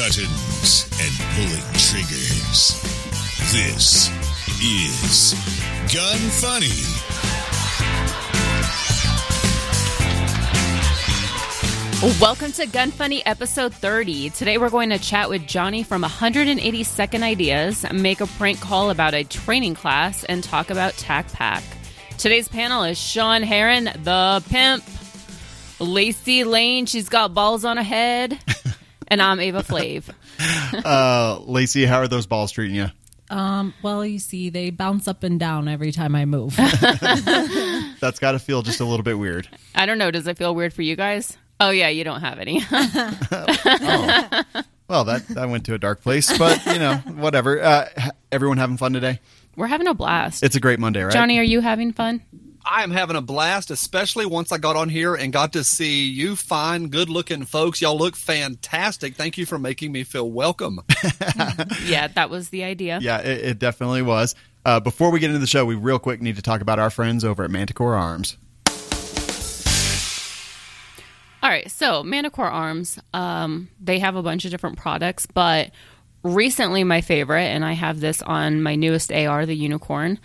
buttons and pulling triggers. This is Gun Funny. Welcome to Gun Funny episode 30. Today we're going to chat with Johnny from 180 Second Ideas, make a prank call about a training class, and talk about TAC Pack. Today's panel is Sean Heron, the pimp, Lacey Lane, she's got balls on her head, and I'm Ava Flave. Uh, Lacey, how are those balls treating you? Um, well, you see, they bounce up and down every time I move. That's got to feel just a little bit weird. I don't know, does it feel weird for you guys? Oh, yeah, you don't have any. Well, that, that went to a dark place, but you know, whatever. Uh, everyone having fun today? we're having a blast. It's a great Monday, right? Johnny, are you having fun? I am having a blast, especially once I got on here and got to see you fine, good looking folks. Y'all look fantastic. Thank you for making me feel welcome. Yeah, that was the idea. Yeah, it, it definitely was. Uh, before we get into the show, we real quick need to talk about our friends over at Manticore Arms. All right, so Manticore Arms, um, they have a bunch of different products, but recently my favorite, and I have this on my newest AR, the Unicorn,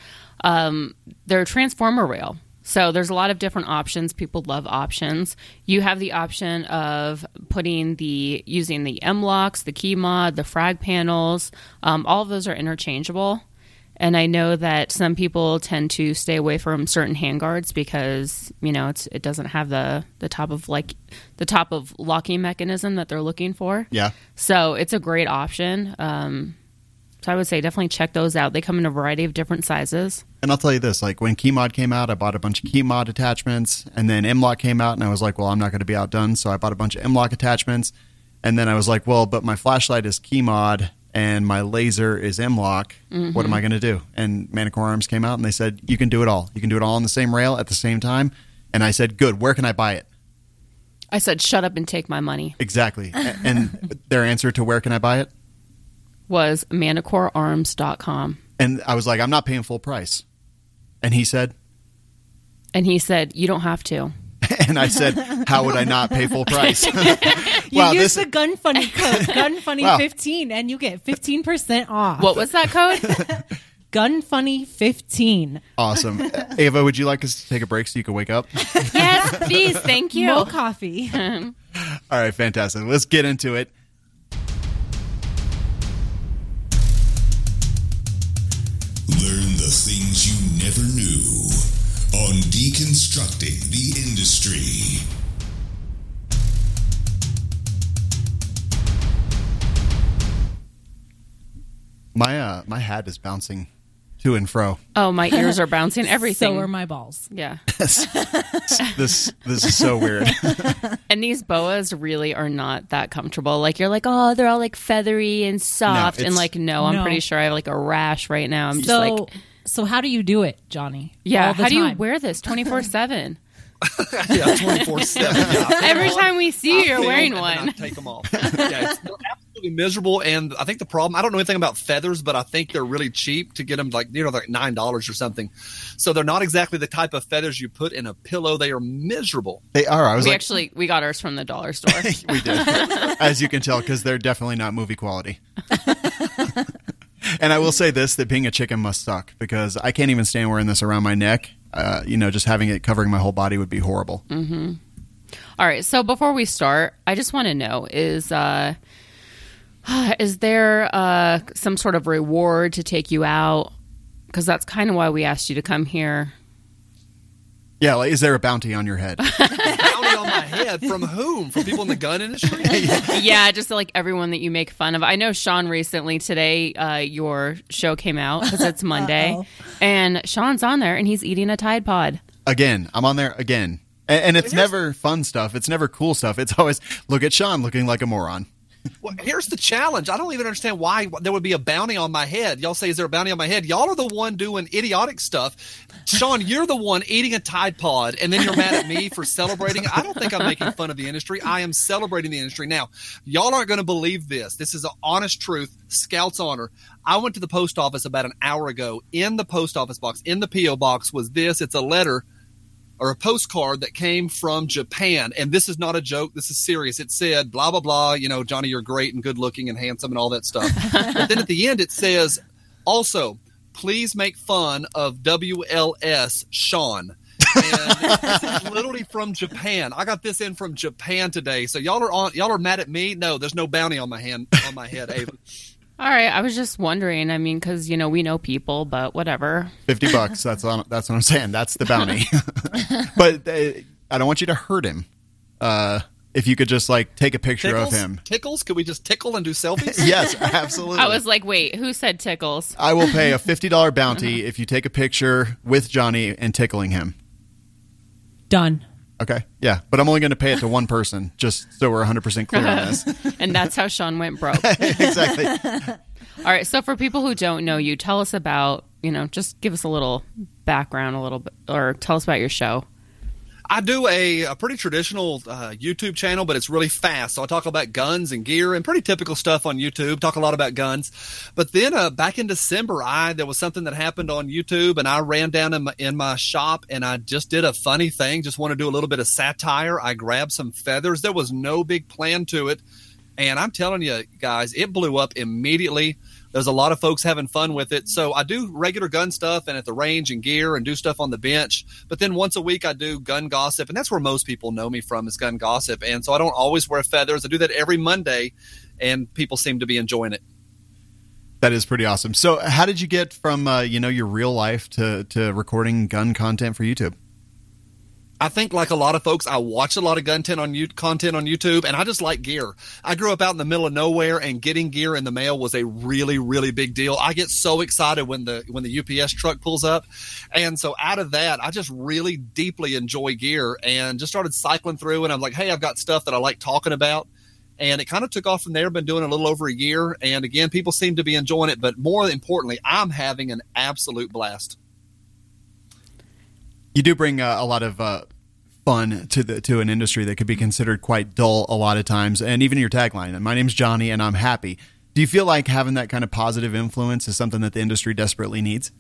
um, they're a Transformer Rail. So there's a lot of different options. People love options. You have the option of putting the using the M locks, the key mod, the frag panels. Um, all of those are interchangeable. And I know that some people tend to stay away from certain handguards because you know it's it doesn't have the the top of like the top of locking mechanism that they're looking for. Yeah. So it's a great option. Um, so I would say definitely check those out. They come in a variety of different sizes. And I'll tell you this: like when Keymod came out, I bought a bunch of Keymod attachments, and then M-Lock came out, and I was like, "Well, I'm not going to be outdone," so I bought a bunch of M-Lock attachments, and then I was like, "Well, but my flashlight is Keymod, and my laser is M-Lock. What am mm-hmm. I going to do?" And Manticore Arms came out, and they said, "You can do it all. You can do it all on the same rail at the same time." And I said, "Good. Where can I buy it?" I said, "Shut up and take my money." Exactly. And their answer to where can I buy it? Was manticorearms.com. And I was like, "I'm not paying full price." And he said, And he said, "You don't have to." and I said, "How would I not pay full price?" you Wow, use this- the Gun Funny code, Gun Funny Wow. 15, and you get 15% off. What was that code? Gun Funny 15. Awesome. Ava, would you like us to take a break so you can wake up? yes, please. Thank you. No coffee. All right, fantastic. Let's get into it. Learn the things you never knew on Deconstructing the Industry. My uh, my hat is bouncing to and fro. Oh, my ears are bouncing. Everything. so are my balls. yeah. This this is so weird. And these boas really are not that comfortable. Like you're like, oh, they're all like feathery and soft, and it's- like, no, I'm No. pretty sure I have like a rash right now. I'm just So, like, so how do you do it, Johnny? yeah. All the How do you time. wear this 24 seven? yeah, 24 7. Every time we see you, you're wearing one. take them off. yeah, it's they're absolutely miserable. And I think the problem, I don't know anything about feathers, but I think they're really cheap to get them like, you know, like $9 or something. So they're not exactly the type of feathers you put in a pillow. They are miserable. They are. I was We like, actually we got ours from the dollar store. we did, as you can tell, because they're definitely not movie quality. and I will say this: that being a chicken must suck because I can't even stand wearing this around my neck. Uh, you know, just having it covering my whole body would be horrible. All right. So before we start, I just want to know is uh, is there uh, some sort of reward to take you out? Because that's kind of why we asked you to come here. Yeah, like, is there a bounty on your head? Bounty on my head from whom? From people in the gun industry? yeah, just like everyone that you make fun of. I know Sean recently today. Uh, your show came out because it's Monday, Uh-oh. and Sean's on there and he's eating a Tide Pod. again. I'm on there again. And, and it's never fun stuff. It's never cool stuff. It's always look at Sean looking like a moron. Well, here's the challenge. I don't even understand why there would be a bounty on my head. Y'all say, is there a bounty on my head? Y'all are the one doing idiotic stuff. Sean, you're the one eating a Tide Pod, and then you're mad at me for celebrating. I don't think I'm making fun of the industry. I am celebrating the industry. Now, y'all aren't going to believe this. This is an honest truth. Scout's honor. I went to the post office about an hour ago. In the post office box, in the P.O. box, was this. It's a letter or a postcard that came from Japan. And this is not a joke. This is serious. It said, blah, blah, blah. You know, Johnny, you're great and good looking and handsome and all that stuff. but then at the end, it says, also, please make fun of WLS Sean. and this is literally from Japan. I got this in from Japan today. So y'all are on y'all are mad at me? No, there's no bounty on my hand on my head, Ava. All right, I was just wondering. I mean, because you know we know people, but whatever. Fifty bucks. That's on, that's what I'm saying. That's the bounty. but uh, I don't want you to hurt him. Uh, if you could just like take a picture Tickles? of him. Tickles? Could we just tickle and do selfies? Yes, absolutely. I was like, wait, who said tickles? I will pay a fifty dollar bounty if you take a picture with Johnny and tickling him. Done. Okay. Yeah, but I'm only going to pay it to one person, just so we're 100 percent clear on this. And that's how Sean went broke. exactly. All right, so for people who don't know you, tell us about you know, just give us a little background, a little bit, or tell us about your show. I do a, a pretty traditional uh, YouTube channel, but it's really fast. So I talk about guns and gear and pretty typical stuff on YouTube. Talk a lot about guns. But then uh, back in December, I there was something that happened on YouTube, and I ran down in my, in my shop and I just did a funny thing. Just want to do a little bit of satire. I grabbed some feathers. There was no big plan to it, and I'm telling you guys, it blew up immediately. There's a lot of folks having fun with it. So I do regular gun stuff and at the range and gear and do stuff on the bench. But then once a week I do gun gossip, and that's where most people know me from is gun gossip. And so I don't always wear feathers. I do that every Monday, and people seem to be enjoying it. That is pretty awesome. So, how did you get from uh, you know your real life to to recording gun content for YouTube? I think, like a lot of folks, I watch a lot of content on you, content on YouTube, and I just like gear. I grew up out in the middle of nowhere, and getting gear in the mail was a really, really big deal. I get so excited when the when the UPS truck pulls up, and so out of that, I just really deeply enjoy gear, and just started cycling through. And I'm like, hey, I've got stuff that I like talking about, and it kind of took off from there. I've been doing a little over a year, and again, people seem to be enjoying it. But more importantly, I'm having an absolute blast. You do bring uh, a lot of uh, fun to the to an industry that could be considered quite dull a lot of times, and even your tagline. My name's Johnny, and I'm happy. Do you feel like having that kind of positive influence is something that the industry desperately needs?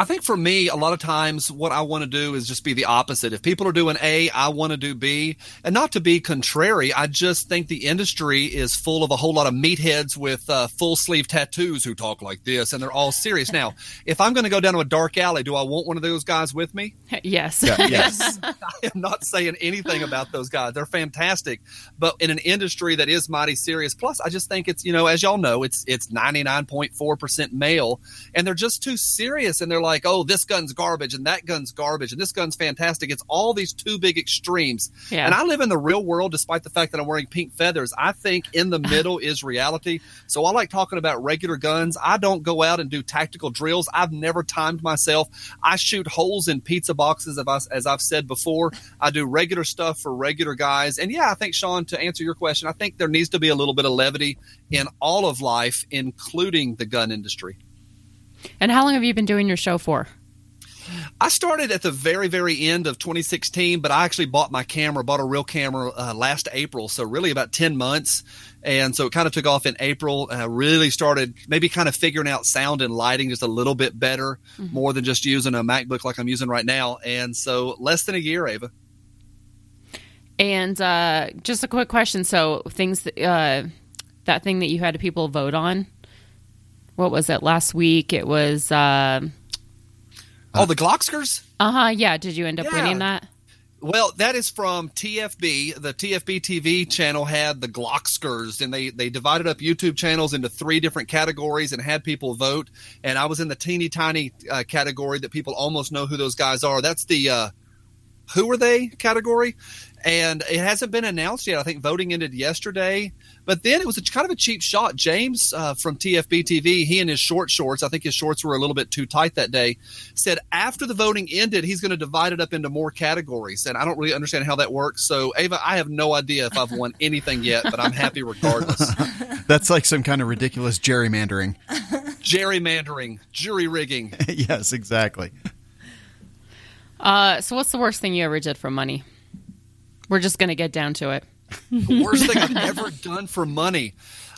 I think for me, a lot of times what I want to do is just be the opposite. If people are doing A, I want to do B. And not to be contrary, I just think the industry is full of a whole lot of meatheads with uh, full sleeve tattoos who talk like this and they're all serious. Now, if I'm going to go down to a dark alley, do I want one of those guys with me? yes. yes. I am not saying anything about those guys. They're fantastic, but in an industry that is mighty serious. Plus, I just think it's you know, as y'all know, it's it's ninety nine point four percent male, and they're just too serious. And they're like, oh, this gun's garbage, and that gun's garbage, and this gun's fantastic. It's all these two big extremes. Yeah. And I live in the real world, despite the fact that I'm wearing pink feathers. I think in the middle is reality. So I like talking about regular guns. I don't go out and do tactical drills. I've never timed myself. I shoot holes in pizza boxes, as I've said before. I do regular stuff for regular guys. And yeah, I think, Sean, to answer your question, I think there needs to be a little bit of levity in all of life, including the gun industry. And how long have you been doing your show for? I started at the very, very end of 2016, but I actually bought my camera, bought a real camera uh, last April. So really about 10 months. And so it kind of took off in April. I really started maybe kind of figuring out sound and lighting just a little bit better, more than just using a MacBook like I'm using right now. And so less than a year, Ava. And uh, just a quick question. So things that, uh, that thing that you had people vote on. What was it last week? It was uh oh, the Glockskers? Uh huh. Yeah. Did you end up Yeah. winning that? Well, that is from TFB. The TFB TV channel had the Glockskers, and they they divided up YouTube channels into three different categories and had people vote. And I was in the teeny tiny uh, category that people almost know who those guys are. That's the uh, who are they category, and it hasn't been announced yet. I think voting ended yesterday, but then it was a, kind of a cheap shot. James uh, from TFB TV, he in his short shorts, I think his shorts were a little bit too tight that day, said after the voting ended, he's going to divide it up into more categories, and I don't really understand how that works. So Ava, I have no idea if I've won anything yet, but I'm happy regardless. That's like some kind of ridiculous gerrymandering. Gerrymandering, jury rigging. yes, exactly. Uh, so what's the worst thing you ever did for money? We're just gonna get down to it. The worst thing I've ever done for money.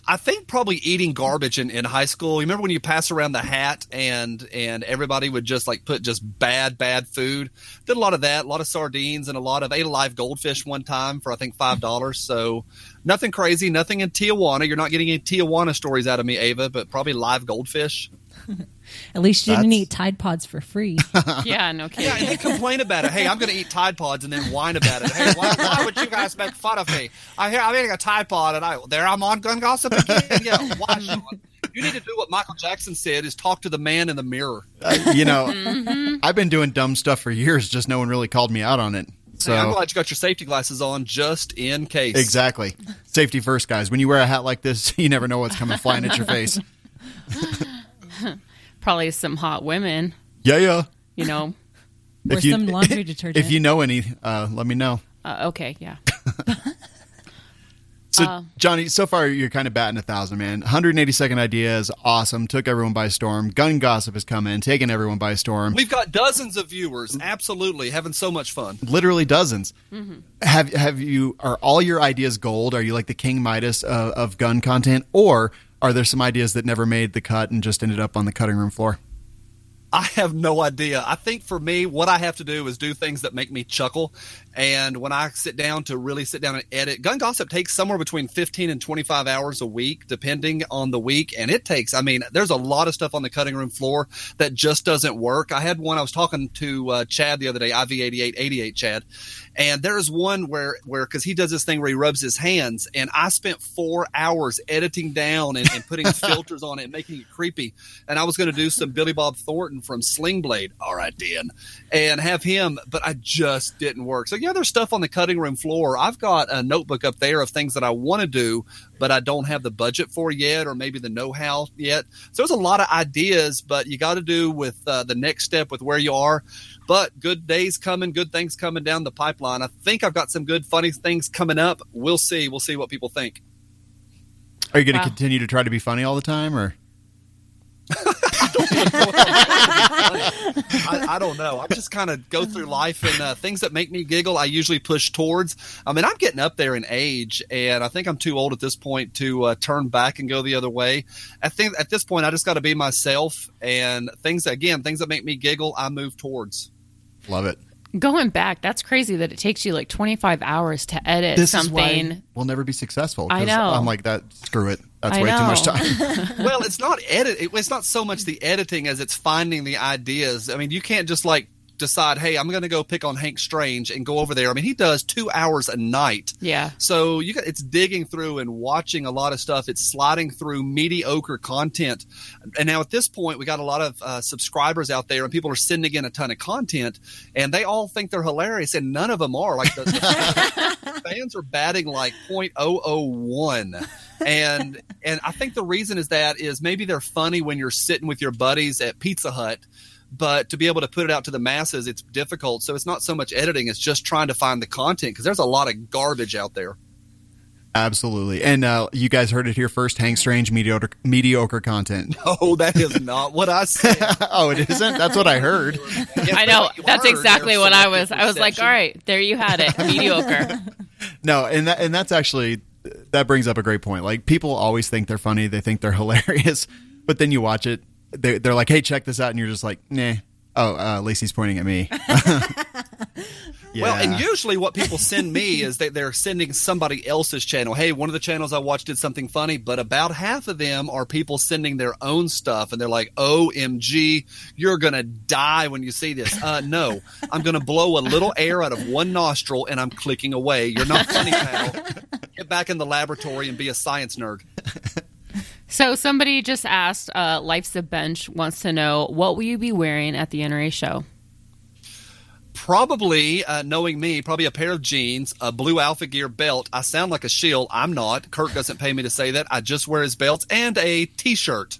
I think probably eating garbage in, in high school. You remember when you pass around the hat and and everybody would just like put just bad bad food. Did a lot of that, a lot of sardines and a lot of ate a live goldfish one time for I think five dollars. So nothing crazy, nothing in Tijuana. You're not getting any Tijuana stories out of me, Ava, but probably live goldfish. At least you didn't That's- eat Tide Pods for free. yeah, no Yeah, kidding. and they complain about it. Hey, I'm going to eat Tide Pods and then whine about it. Hey, why, why would you guys make fun of me? I hear I'm eating a Tide Pod and I there I'm on gun gossip again. Yeah, why, Sean? You need to do what Michael Jackson said: is talk to the man in the mirror. Uh, you know, Mm-hmm. I've been doing dumb stuff for years, just no one really called me out on it. So Hey, I'm glad you got your safety glasses on just in case. exactly, safety first, guys. When you wear a hat like this, you never know what's coming flying at your face. Probably some hot women, Yeah, yeah. you know. Or some laundry detergent. If you know any, uh, let me know. Uh, okay, yeah. So, Uh, Johnny, so far you're kind of batting a thousand, man. 180 second ideas, awesome. Took everyone by storm. Gun gossip has come in, taken everyone by storm. We've got dozens of viewers. Absolutely, having so much fun. Literally dozens. Mm-hmm. Have have you? Are all your ideas gold? Are you like the King Midas of, of gun content, or are there some ideas that never made the cut and just ended up on the cutting room floor? I have no idea. I think for me, what I have to do is do things that make me chuckle. And when I sit down to really sit down and edit, Gun Gossip takes somewhere between 15 and 25 hours a week, depending on the week. And it takes, I mean, there's a lot of stuff on the cutting room floor that just doesn't work. I had one, I was talking to uh, Chad the other day, IV8888 Chad. And there's one where, where, cause he does this thing where he rubs his hands. And I spent four hours editing down and, and putting filters on it and making it creepy. And I was going to do some Billy Bob Thornton from Sling Blade. All right, Dan. And have him, but I just didn't work. So, yeah, there's stuff on the cutting room floor. I've got a notebook up there of things that I want to do, but I don't have the budget for yet, or maybe the know how yet. So, there's a lot of ideas, but you got to do with uh, the next step with where you are. But good days coming, good things coming down the pipeline. I think I've got some good, funny things coming up. We'll see. We'll see what people think. Are you going to Wow. continue to try to be funny all the time, or I, I don't know. I just kind of go through life and uh, things that make me giggle. I usually push towards. I mean, I'm getting up there in age, and I think I'm too old at this point to uh, turn back and go the other way. I think at this point, I just got to be myself, and things again, things that make me giggle, I move towards. love it? Going back, that's crazy that it takes you like 25 hours to edit This is something. why we'll never be successful. I 'cause know. I'm like that. Screw it. That's I way too much time. well, it's not edit. it- It's not so much the editing as it's finding the ideas. I mean, you can't just like decide, hey, I'm going to go pick on Hank Strange and go over there. I mean, he does two hours a night. Yeah. So you got it's digging through and watching a lot of stuff. It's sliding through mediocre content. And now at this point, we got a lot of uh, subscribers out there, and people are sending in a ton of content, and they all think they're hilarious, and none of them are. Like the, the fans are batting like .001. and and I think the reason is that is maybe they're funny when you're sitting with your buddies at Pizza Hut, but to be able to put it out to the masses, it's difficult. So it's not so much editing; it's just trying to find the content because there's a lot of garbage out there. Absolutely. And uh, you guys heard it here first. Hank Strange mediocre mediocre content. Oh, that is not what I said. oh, it isn't. That's what I heard. Yes, I know. That's heard, exactly what I selective was. I was like, all right, there you had it. Mediocre. No, and that and that's actually that brings up a great point. Like people always think they're funny, they think they're hilarious, but then you watch it, they, they're like, "Hey, check this out," and you're just like, "Nah." Oh, uh, Lacey's pointing at me. yeah. Well, and usually what people send me is that they're sending somebody else's channel. Hey, one of the channels I watched did something funny, but about half of them are people sending their own stuff, and they're like, "OMG, you're gonna die when you see this." Uh, no, I'm gonna blow a little air out of one nostril, and I'm clicking away. You're not funny, pal. Get back in the laboratory and be a science nerd. So somebody just asked, uh, Life's a Bench wants to know what will you be wearing at the NRA show? Probably, uh, knowing me, probably a pair of jeans, a blue Alpha Gear belt. I sound like a shield. I'm not. Kirk doesn't pay me to say that. I just wear his belts and a T-shirt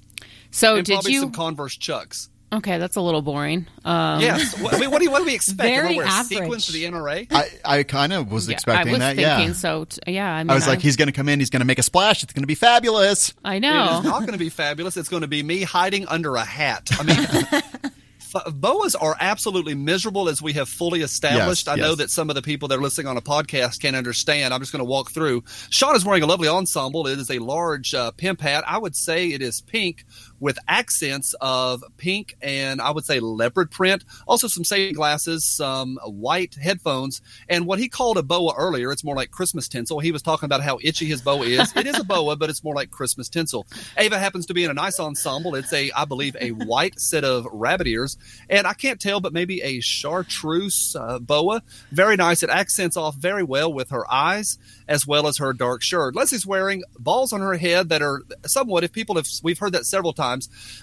So and did probably you? some Converse Chucks. Okay, that's a little boring. Um, yes. What, I mean, what do you, what do we expect? Am I Very wear average. sequins to the NRA? I, I kind of was yeah, expecting I was that. thinking yeah. so. T- yeah, I mean, I was like, he's going to come in, he's going to make a splash. It's going to be fabulous. I It is know. not going to be fabulous. It's going to be me hiding under a hat. I mean, boas are absolutely miserable, as we have fully established. Yes, I know that some of the people that are listening on a podcast can't understand. I'm just going to walk through. Sean is wearing a lovely ensemble. It is a large uh, pimp hat. I would say it is pink with accents of pink and I would say leopard print. Also, some safety glasses, some white headphones, and what he called a boa earlier. It's more like Christmas tinsel. He was talking about how itchy his boa is. It is a boa, but it's more like Christmas tinsel. Ava happens to be in a nice ensemble. It's a, I believe, a white set of rabbit ears, and I can't tell, but maybe a chartreuse uh, boa. Very nice. It accents off very well with her eyes as well as her dark shirt. Leslie's wearing balls on her head that are somewhat, if people have, we've heard that several times,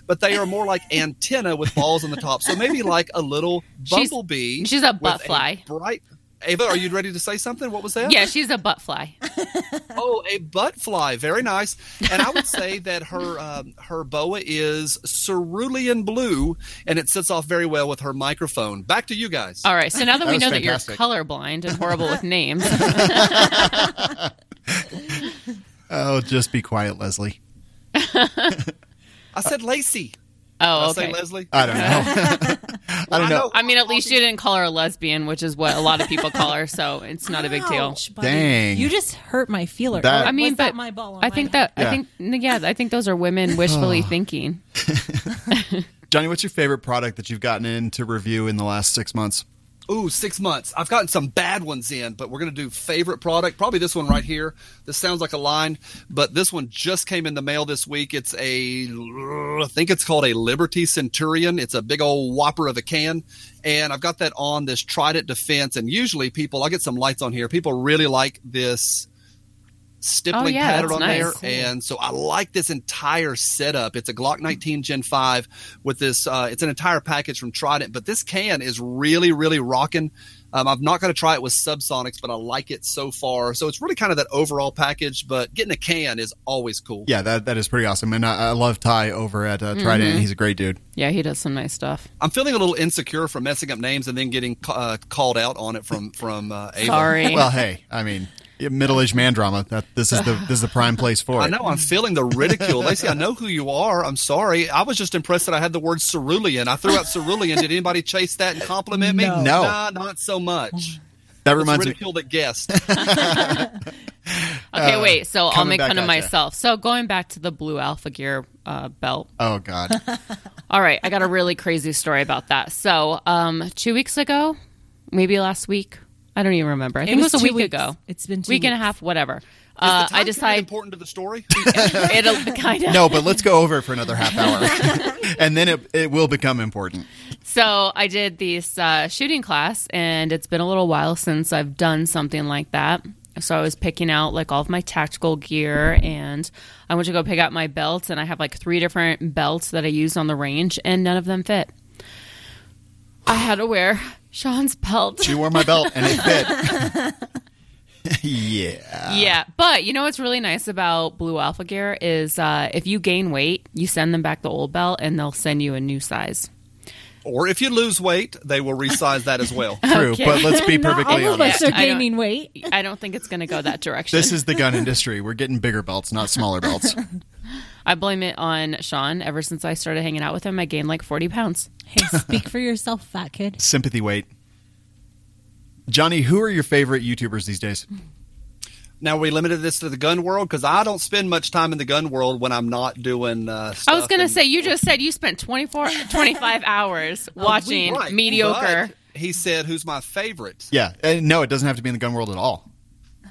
but they are more like antenna with balls on the top. So maybe like a little She's- bumblebee. she's a with butt fly. bright. Ava, are you ready to say something? What was that? Yeah, she's a butt fly. Oh, a butt fly. Very nice. And I would say that her um, her boa is cerulean blue, and it sits off very well with her microphone. Back to you guys. All right. So now that, That we know fantastic. that you're colorblind and horrible with names, Oh, just be quiet, Leslie. I said Lacey. oh, I say okay. Leslie. I don't know. I don't know. I mean, at least you didn't call her a lesbian, which is what a lot of people call her. So it's not a big deal. Ouch, buddy. Dang. You just hurt my feeler. That- I mean, was that but my ball on I my think head? that Yeah. I think yeah, I think those are women wishfully thinking. Johnny, what's your favorite product that you've gotten into review in the last six months? Ooh, six months. I've gotten some bad ones in, but we're going to do favorite product. Probably this one right here. This sounds like a line, but this one just came in the mail this week. It's a, I think it's called a Liberty Centurion. It's a big old whopper of a can. And I've got that on this Trident Defense. And usually people, I'll get some lights on here. People really like this stippling Oh, yeah, pattern on nice. there. Cool. And so I like this entire setup. It's a Glock 19 Gen 5 with this, uh, it's an entire package from Trident, but this can is really, really rocking. Um, I'm not going to try it with subsonics, but I like it so far. So it's really kind of that overall package, but getting a can is always cool. Yeah, that that is pretty awesome, and I, I love Ty over at uh, Trident. He's a great dude. Yeah, he does some nice stuff. I'm feeling a little insecure from messing up names and then getting ca- uh, called out on it from from uh, Ava. Sorry. Well, hey, I mean, middle aged man drama. That this is the this is the prime place for it. I know I'm feeling the ridicule. Lacey, I know who you are. I'm sorry. I was just impressed that I had the word cerulean. I threw out cerulean. Did anybody chase that and compliment me? No. No. Nah, not so much. That Let's reminds me. ridicule the guest. Okay, Uh, wait. So I'll make back fun of at ya. myself. So going back to the blue Alpha Gear uh, belt. Oh God, All right, I got a really crazy story about that. So um, two weeks ago, maybe last week, I don't even remember. I think it was, a week weeks. ago. It's been two week and a half, whatever. Is Uh, the I time period decide important to the story. it'll kind of. no, but let's go over it for another half hour, and then it it will become important. So I did this uh, shooting class, and it's been a little while since I've done something like that. So I was picking out like all of my tactical gear, and I went to go pick out my belts, and I have like three different belts that I use on the range, and none of them fit. I had to wear Sean's belt. She wore my belt, and it fit. yeah. Yeah, but you know what's really nice about Blue Alpha Gear is uh, if you gain weight, you send them back the old belt, and they'll send you a new size. or if you lose weight, they will resize that as well. True, Okay. but let's be Not perfectly all of honest. us are I gaining weight. I don't think it's going to go that direction. This is the gun industry. We're getting bigger belts, not smaller belts. I blame it on Sean. Ever since I started hanging out with him, I gained like 40 pounds. Hey, speak for yourself, fat kid. Sympathy weight. Johnny, who are your favorite YouTubers these days? Now we limited this to the gun world because I don't spend much time in the gun world when I'm not doing. Uh, I was going to say, you just said you spent 24, 25 hours watching Right, mediocre. He said, "Who's my favorite?" Yeah, uh, no, it doesn't have to be in the gun world at all.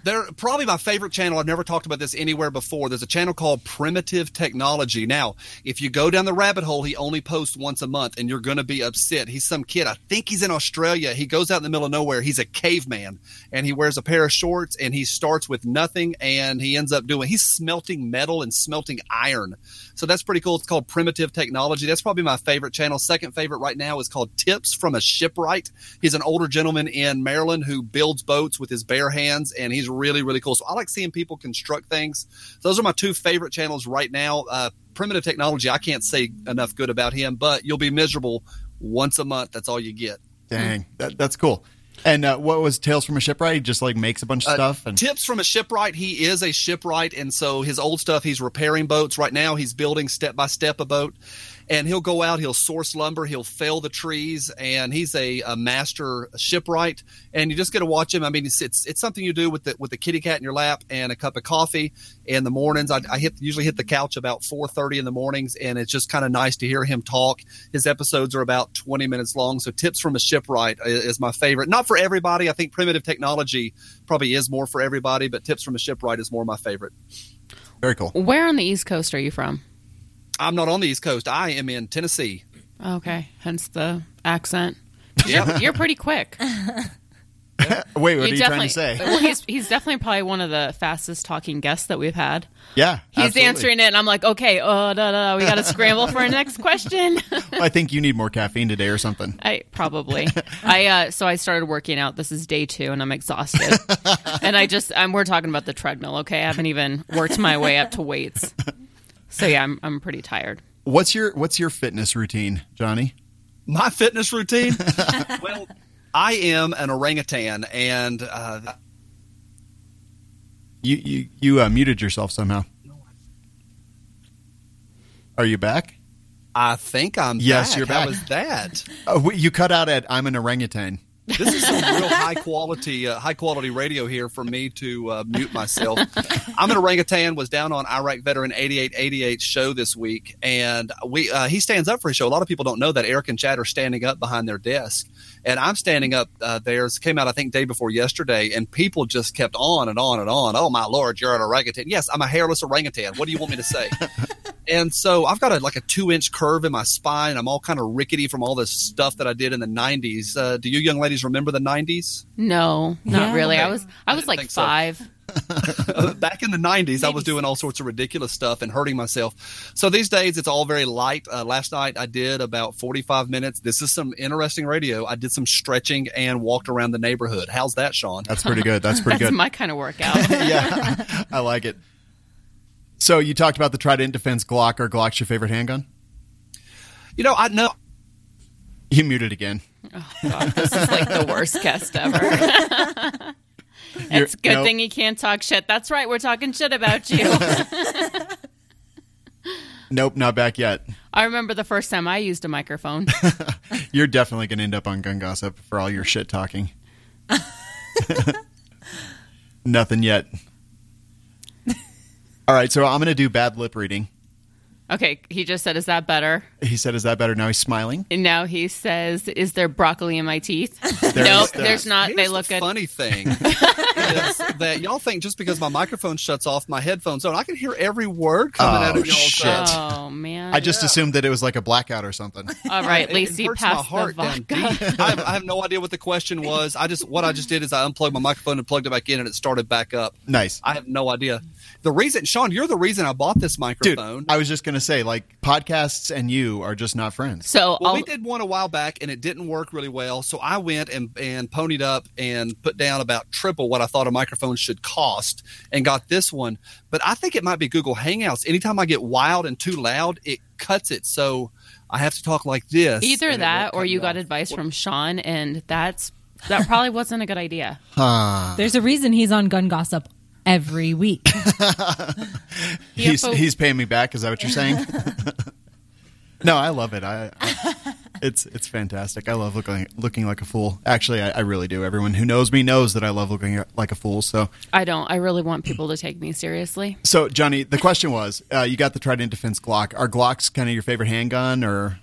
They're probably my favorite channel. I've never talked about this anywhere before. There's a channel called Primitive Technology. Now, if you go down the rabbit hole, he only posts once a month, and you're going to be upset. He's some kid. I think he's in Australia. He goes out in the middle of nowhere. He's a caveman, and he wears a pair of shorts, and he starts with nothing, and he ends up doing. He's smelting metal and smelting iron. So that's pretty cool. It's called Primitive Technology. That's probably my favorite channel. Second favorite right now is called Tips from a Shipwright. He's an older gentleman in Maryland who builds boats with his bare hands, and he's really, really cool. So I like seeing people construct things. Those are my two favorite channels right now. Uh, Primitive Technology, I can't say enough good about him, but you'll be miserable once a month. That's all you get. Dang, that, that's cool. And uh, what was Tales from a Shipwright? He just like makes a bunch of stuff and Tips from a shipwright. He is a shipwright, and so his old stuff, he's repairing boats. Right now, he's building step by step a boat. And he'll go out, he'll source lumber, he'll fell the trees, and he's a, a master shipwright. And you just get to watch him. I mean, it's, it's it's something you do with the with the kitty cat in your lap and a cup of coffee in the mornings. I, I hit usually hit the couch about four thirty in the mornings, and it's just kind of nice to hear him talk. His episodes are about twenty minutes long, so tips from a shipwright is, is my favorite. Not for everybody. I think primitive technology probably is more for everybody, but tips from a shipwright is more my favorite. Very cool. Where on the East Coast are you from? I'm not on the East Coast. I am in Tennessee. Okay, hence the accent. Yeah. You're pretty quick. Wait, what are you trying to say? Well, he's he's definitely probably one of the fastest talking guests that we've had. Yeah, He's absolutely. answering it, and I'm like, okay, oh, da, da, we got to scramble for our next question. I think you need more caffeine today or something. I probably. I uh, so I started working out. This is day two, and I'm exhausted. and I just, I'm, we're talking about the treadmill. Okay, I haven't even worked my way up to weights. So yeah, I'm I'm pretty tired. What's your What's your fitness routine, Johnny? My fitness routine? well, I am an orangutan, and uh, You you you uh, muted yourself somehow. Are you back? I think I'm Yes, back. you're How back. was that? Oh, wait, you cut out at I'm an orangutan. This is some real high quality, uh, high quality radio here for me to uh, mute myself. I'm an orangutan. Was down on Iraq Veteran 8888 show this week, and we uh, he stands up for his show. A lot of people don't know that Eric and Chad are standing up behind their desk, and I'm standing up uh, there. Came out I think day before yesterday, and people just kept on and on and on. Oh my lord, you're an orangutan. Yes, I'm a hairless orangutan. What do you want me to say? And so I've got a, like a two inch curve in my spine. I'm all kind of rickety from all this stuff that I did in the 90s. Uh, do you young ladies remember the 90s? No, not Yeah. really. I was I was didn't like think so. five. Back in the 90s, I was doing all sorts of ridiculous stuff and hurting myself. So these days, it's all very light. Uh, last night, I did about 45 minutes. This is some interesting radio. I did some stretching and walked around the neighborhood. How's that, Sean? That's pretty good. That's pretty That's good. my kind of workout. yeah, I like it. So you talked about the Trident Defense Glock. Or Glock's your favorite handgun? You know, I know. You muted again. Oh, God, this is like the worst guest ever. You're- it's a good no. thing you can't talk shit. That's right. We're talking shit about you. Nope, not back yet. I remember the first time I used a microphone. You're definitely going to end up on Gun Gossip for all your shit talking. Nothing yet. All right, so I'm going to do bad lip reading. Okay, he just said, "Is that better?" He said, "Is that better?" Now he's smiling. And now he says, "Is there broccoli in my teeth?" There nope, is- there there's not. Here's they the look good. funny thing is that y'all think just because my microphone shuts off, my headphones don't. I can hear every word coming Oh, out of oh, y'all's shit. Oh man! I just assumed that it was like a blackout or something. All right, It- Lacey, it hurts my pass the heart vodka. I have, I have no idea what the question was. I just what I just did is I unplugged my microphone and plugged it back in, and it started back up. Nice. I have no idea. The reason, Sean, you're the reason I bought this microphone. Dude, microphone. I was just going to say, like, podcasts and you are just not friends. So well, we did one a while back, and it didn't work really well. So I went and and ponied up and put down about triple what I thought a microphone should cost, and got this one. But I think it might be Google Hangouts. Anytime I get wild and too loud, it cuts it. So I have to talk like this. either that or you got off. advice from Sean, and that's that probably wasn't a good idea. Huh. There's a reason he's on Gun Gossip every week. He's, Yeah, he's paying me back. Is that what you're saying? no, I love it. I, I it's it's fantastic. I love looking looking like a fool. Actually, I, I really do. Everyone who knows me knows that I love looking like a fool. So, I don't. I really want people to take me seriously. so Johnny, the question was, uh, you got the Trident Defense Glock. Are Glocks kind of your favorite handgun, or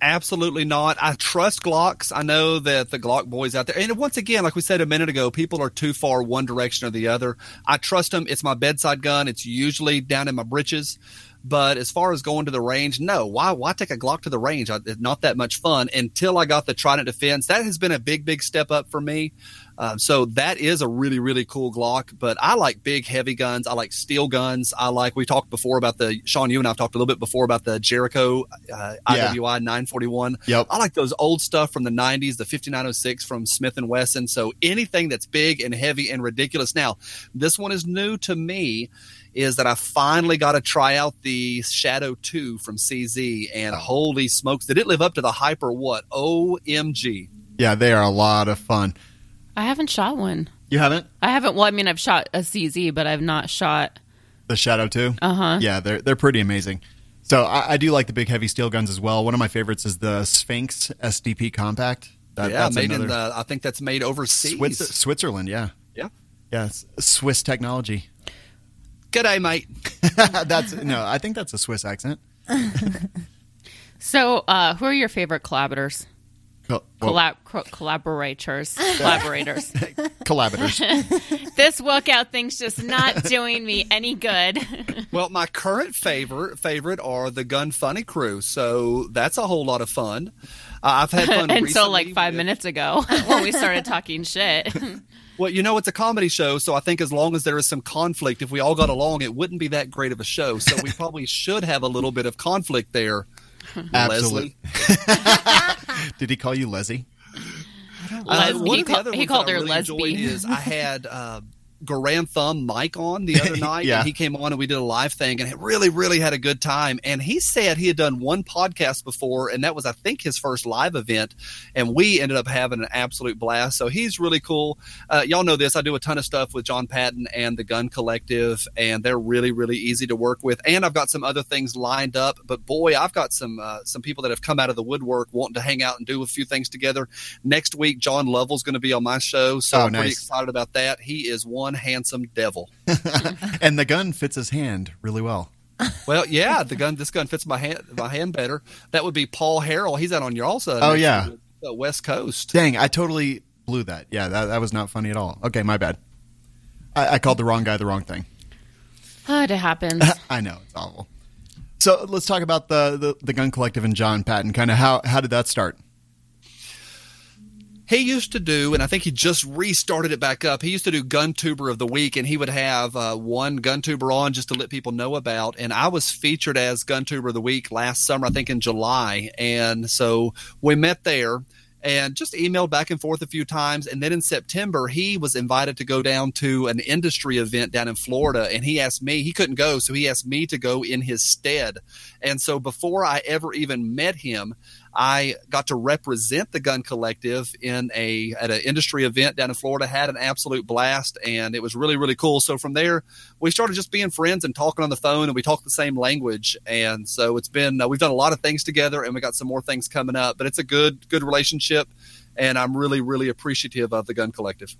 Absolutely not. I trust Glocks. I know that the Glock boys out there, and once again, like we said a minute ago, people are too far one direction or the other. I trust them. It's my bedside gun. It's usually down in my britches. But as far as going to the range, no. Why? Why take a Glock to the range? I, not that much fun. Until I got the Trident Defense, that has been a big, big step up for me. Um, so that is a really, really cool Glock. But I like big, heavy guns. I like steel guns. I like. We talked before about the Sean. You and I've talked a little bit before about the Jericho uh, Yeah. IWI 941. Yep. I like those old stuff from the 90s, the 5906 from Smith and Wesson. So anything that's big and heavy and ridiculous. Now, this one is new to me. Is that I finally got to try out the Shadow 2 from CZ and holy smokes, did it live up to the hype or what? OMG. yeah, they are a lot of fun. I haven't shot one. You haven't I haven't. Well, I mean, I've shot a CZ, but I've not shot. the Shadow Two. Uh huh. Yeah, they're they're pretty amazing. So I, I do like the big heavy steel guns as well. One of my favorites is the Sphinx SDP Compact. That, yeah, that's made in the. I think that's made overseas. Switzer- Switzerland. Yeah, Yeah. yeah, Swiss technology. Good G'day, mate. that's no, I think that's a Swiss accent. So, uh, who are your favorite collaborators? Co- Collab- co- collaborators. collaborators. collaborators. this workout thing's just not doing me any good. Well, my current favorite favorite are the Gun Funny crew, so that's a whole lot of fun. Uh, I've had fun Until recently like five with- minutes ago when we started talking shit. Well, you know, it's a comedy show, so I think as long as there is some conflict, if we all got along, it wouldn't be that great of a show. So we probably should have a little bit of conflict there. Absolutely. Did he call you Leslie? Uh, Les- one he of the other he called her really lesbian. Is I had uh, Grand Thumb Mike on the other night, Yeah. and he came on and we did a live thing, and it really, really had a good time. And he said he had done one podcast before, and that was, I think, his first live event, and we ended up having an absolute blast. So he's really cool. Uh, y'all know this. I do a ton of stuff with John Patton and the Gun Collective, and they're really, really easy to work with. And I've got some other things lined up, but boy, I've got some uh, some people that have come out of the woodwork wanting to hang out and do a few things together. Next week, John Lovell's going to be on my show, so Oh, I'm pretty excited about that. He is one handsome devil. And the gun fits his hand really well. well, yeah, the gun. This gun fits my hand my hand better. That would be Paul Harrell. He's out on your also. Oh, yeah. the uh, West Coast. Dang, I totally blew that. Yeah, that, that was not funny at all. Okay, my bad. I, I called the wrong guy the wrong thing. oh, it happens. I know it's awful. So let's talk about the, the, the gun collective and John Patton. Kind of how how did that start? He used to do, and I think he just restarted it back up. He used to do Gun Tuber of the Week, and he would have uh, one Gun Tuber on just to let people know about. And I was featured as Gun Tuber of the Week last summer, I think in July. And so we met there and just emailed back and forth a few times. And then in September, he was invited to go down to an industry event down in Florida. And he asked me, he couldn't go, so he asked me to go in his stead. And so before I ever even met him, I got to represent the Gun Collective in a at an industry event down in Florida. Had an absolute blast, and it was really really cool. So from there, we started just being friends and talking on the phone, and we talked the same language. And so it's been uh, we've done a lot of things together, and we got some more things coming up. But it's a good good relationship, and I'm really really appreciative of the Gun Collective.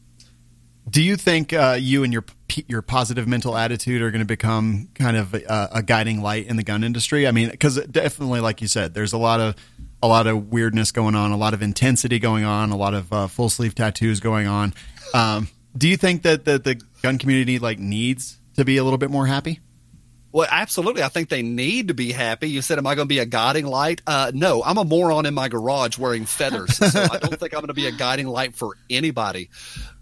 Do you think uh, you and your your positive mental attitude are going to become kind of a, a guiding light in the gun industry? I mean, because definitely, like you said, there's a lot of a lot of weirdness going on, a lot of intensity going on, a lot of uh, full sleeve tattoos going on. Um, do you think that the, the gun community like needs to be a little bit more happy? Well, absolutely. I think they need to be happy. You said, "Am I going to be a guiding light?" Uh, no, I'm a moron in my garage wearing feathers, so I don't think I'm going to be a guiding light for anybody.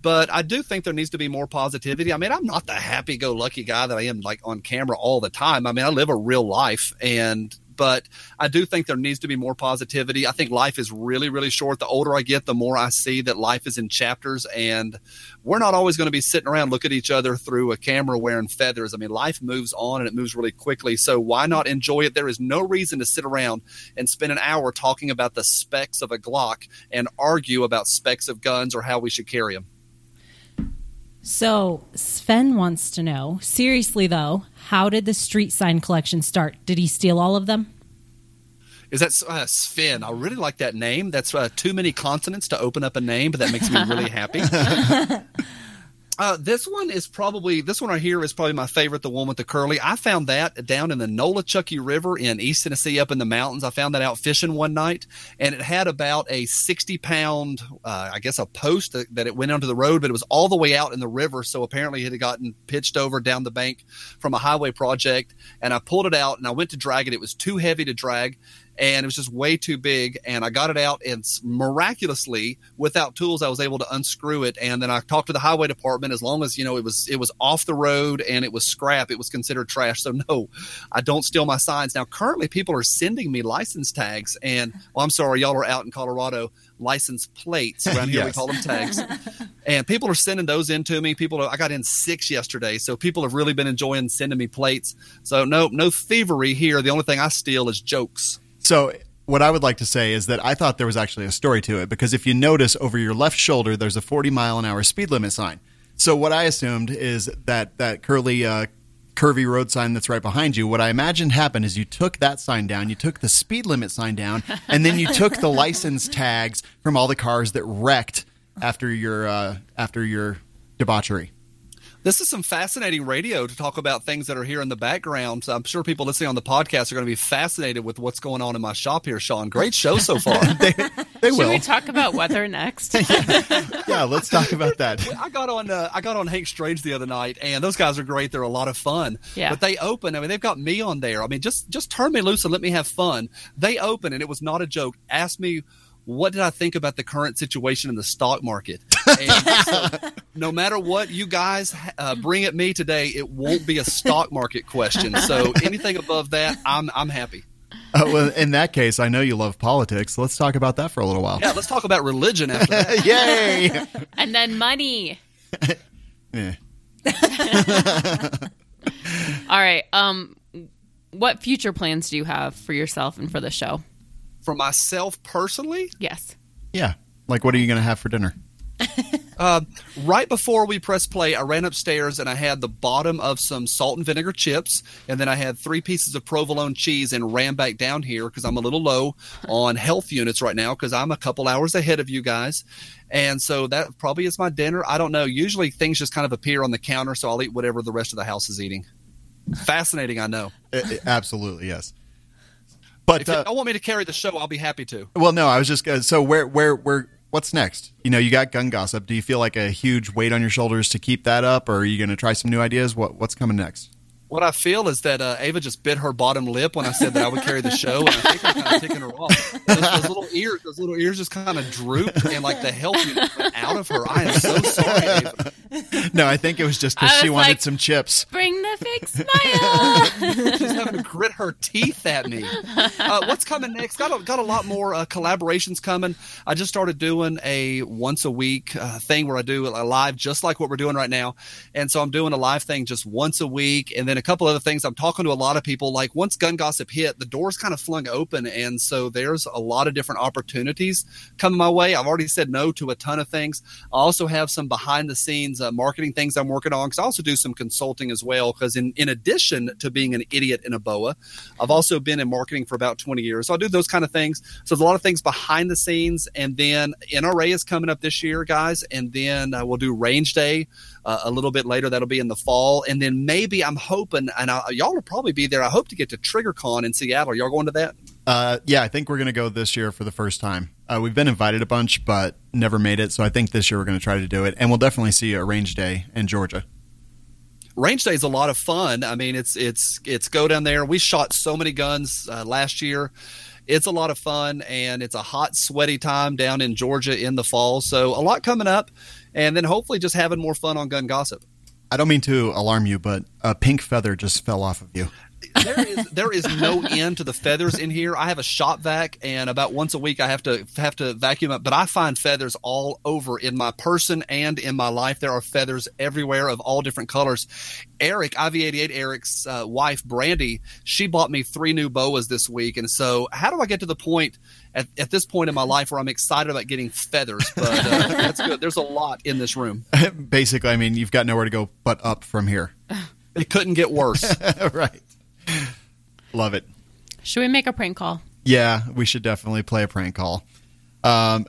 But I do think there needs to be more positivity. I mean, I'm not the happy-go-lucky guy that I am like on camera all the time. I mean, I live a real life, and but I do think there needs to be more positivity. I think life is really, really short. The older I get, the more I see that life is in chapters, and we're not always going to be sitting around looking at each other through a camera wearing feathers. I mean, life moves on and it moves really quickly. So why not enjoy it? There is no reason to sit around and spend an hour talking about the specs of a Glock and argue about specs of guns or how we should carry them. So Sven wants to know, seriously though, how did the street sign collection start? Did he steal all of them? Is that uh, Sven? I really like that name. That's uh, too many consonants to open up a name, but that makes me really happy. Uh, this one is probably this one right here is probably my favorite. The one with the curly. I found that down in the Nolichucky River in East Tennessee, up in the mountains. I found that out fishing one night, and it had about a sixty pound, uh, I guess, a post that, that it went onto the road, but it was all the way out in the river. So apparently, it had gotten pitched over down the bank from a highway project. And I pulled it out, and I went to drag it. It was too heavy to drag and it was just way too big. And I got it out, and miraculously, without tools, I was able to unscrew it. And then I talked to the highway department. As long as you know it was it was off the road and it was scrap, it was considered trash. So no, I don't steal my signs. Now currently, people are sending me license tags, and well, I'm sorry, y'all are out in Colorado. License plates around here we call them tags, and people are sending those in to me. People, are, I got in six yesterday, so people have really been enjoying sending me plates. So no, no thievery here. The only thing I steal is jokes. So what I would like to say is that I thought there was actually a story to it because if you notice over your left shoulder, there's a 40 mile an hour speed limit sign. So what I assumed is that that curly uh, curvy road sign that's right behind you. What I imagined happened is you took that sign down, you took the speed limit sign down, and then you took the license tags from all the cars that wrecked after your uh, after your debauchery. This is some fascinating radio to talk about things that are here in the background. So I'm sure people listening on the podcast are going to be fascinated with what's going on in my shop here, Sean. Great show so far. They, they Should will. we talk about weather next? yeah, let's talk about that. I got on uh, I got on Hank Strange the other night, and those guys are great. They're a lot of fun. Yeah. But they open. I mean, they've got me on there. I mean, just just turn me loose and let me have fun. They open, and it was not a joke. Ask me. What did I think about the current situation in the stock market? And so, no matter what you guys uh, bring at me today, it won't be a stock market question. So anything above that, I'm I'm happy. Uh, well, in that case, I know you love politics. Let's talk about that for a little while. Yeah, let's talk about religion after that. Yay! and then money. All right. Um, what future plans do you have for yourself and for the show? For myself personally, Yes. Yeah. Like, what are you going to have for dinner? Uh, right before we pressed play, I ran upstairs and I had the bottom of some salt and vinegar chips, and then I had three pieces of provolone cheese and ran back down here because I'm a little low on health units right now because I'm a couple hours ahead of you guys. And so that probably is my dinner. I don't know. Usually things just kind of appear on the counter, so I'll eat whatever the rest of the house is eating. Fascinating, I know. Uh, uh, absolutely, yes. But If uh, you want me to carry the show, I'll be happy to. well, no, I was just uh, so where where where what's next? You know, you got gun gossip. Do you feel like a huge weight on your shoulders to keep that up, or are you going to try some new ideas? What what's coming next? What I feel is that uh, Ava just bit her bottom lip when I said that I would carry the show, and I think I'm kind of ticking her off. Those, those little ears, those little ears just kind of drooped, and like the health unit went out of her. I am so sorry, Ava. No, I think it was just because she wanted like- some chips. Bring the fake smile. She's having to grit her teeth at me. Uh, what's coming next? Got a, got a lot more uh, collaborations coming. I just started doing a once a week uh, thing where I do a live, just like what we're doing right now. And so I'm doing a live thing just once a week, and then a couple other things. I'm talking to a lot of people. Like once Gun Gossip hit, the doors kind of flung open, and so there's a lot of different opportunities coming my way. I've already said no to a ton of things. I also have some behind the scenes uh, marketing things I'm working on because I also do some consulting as well. Because in, in addition to being an idiot in a boa, I've also been in marketing for about 20 years. So I do those kind of things. So there's a lot of things behind the scenes. And then NRA is coming up this year, guys. And then uh, we'll do Range Day uh, a little bit later. That'll be in the fall. And then maybe I'm hoping, and I, y'all will probably be there. I hope to get to TriggerCon in Seattle. Y'all going to that? Uh, yeah, I think we're going to go this year for the first time. Uh, we've been invited a bunch, but never made it. So I think this year we're going to try to do it, and we'll definitely see a range day in Georgia. range day is a lot of fun. I mean, it's it's it's go down there. We shot so many guns uh, last year. It's a lot of fun, and it's a hot, sweaty time down in Georgia in the fall. So a lot coming up, and then hopefully just having more fun on gun gossip. I don't mean to alarm you, but a pink feather just fell off of you. There is there is no end to the feathers in here. I have a shop vac, and about once a week I have to have to vacuum up. But I find feathers all over in my person and in my life. There are feathers everywhere of all different colors. Eric, IV88 Eric's uh, wife, Brandy, she bought me three new boas this week, and so how do I get to the point? At, at this point in my life, where I'm excited about getting feathers, but uh, that's good. There's a lot in this room. Basically, I mean, you've got nowhere to go but up from here. It couldn't get worse. right. Love it. Should we make a prank call? Yeah, we should definitely play a prank call. Um,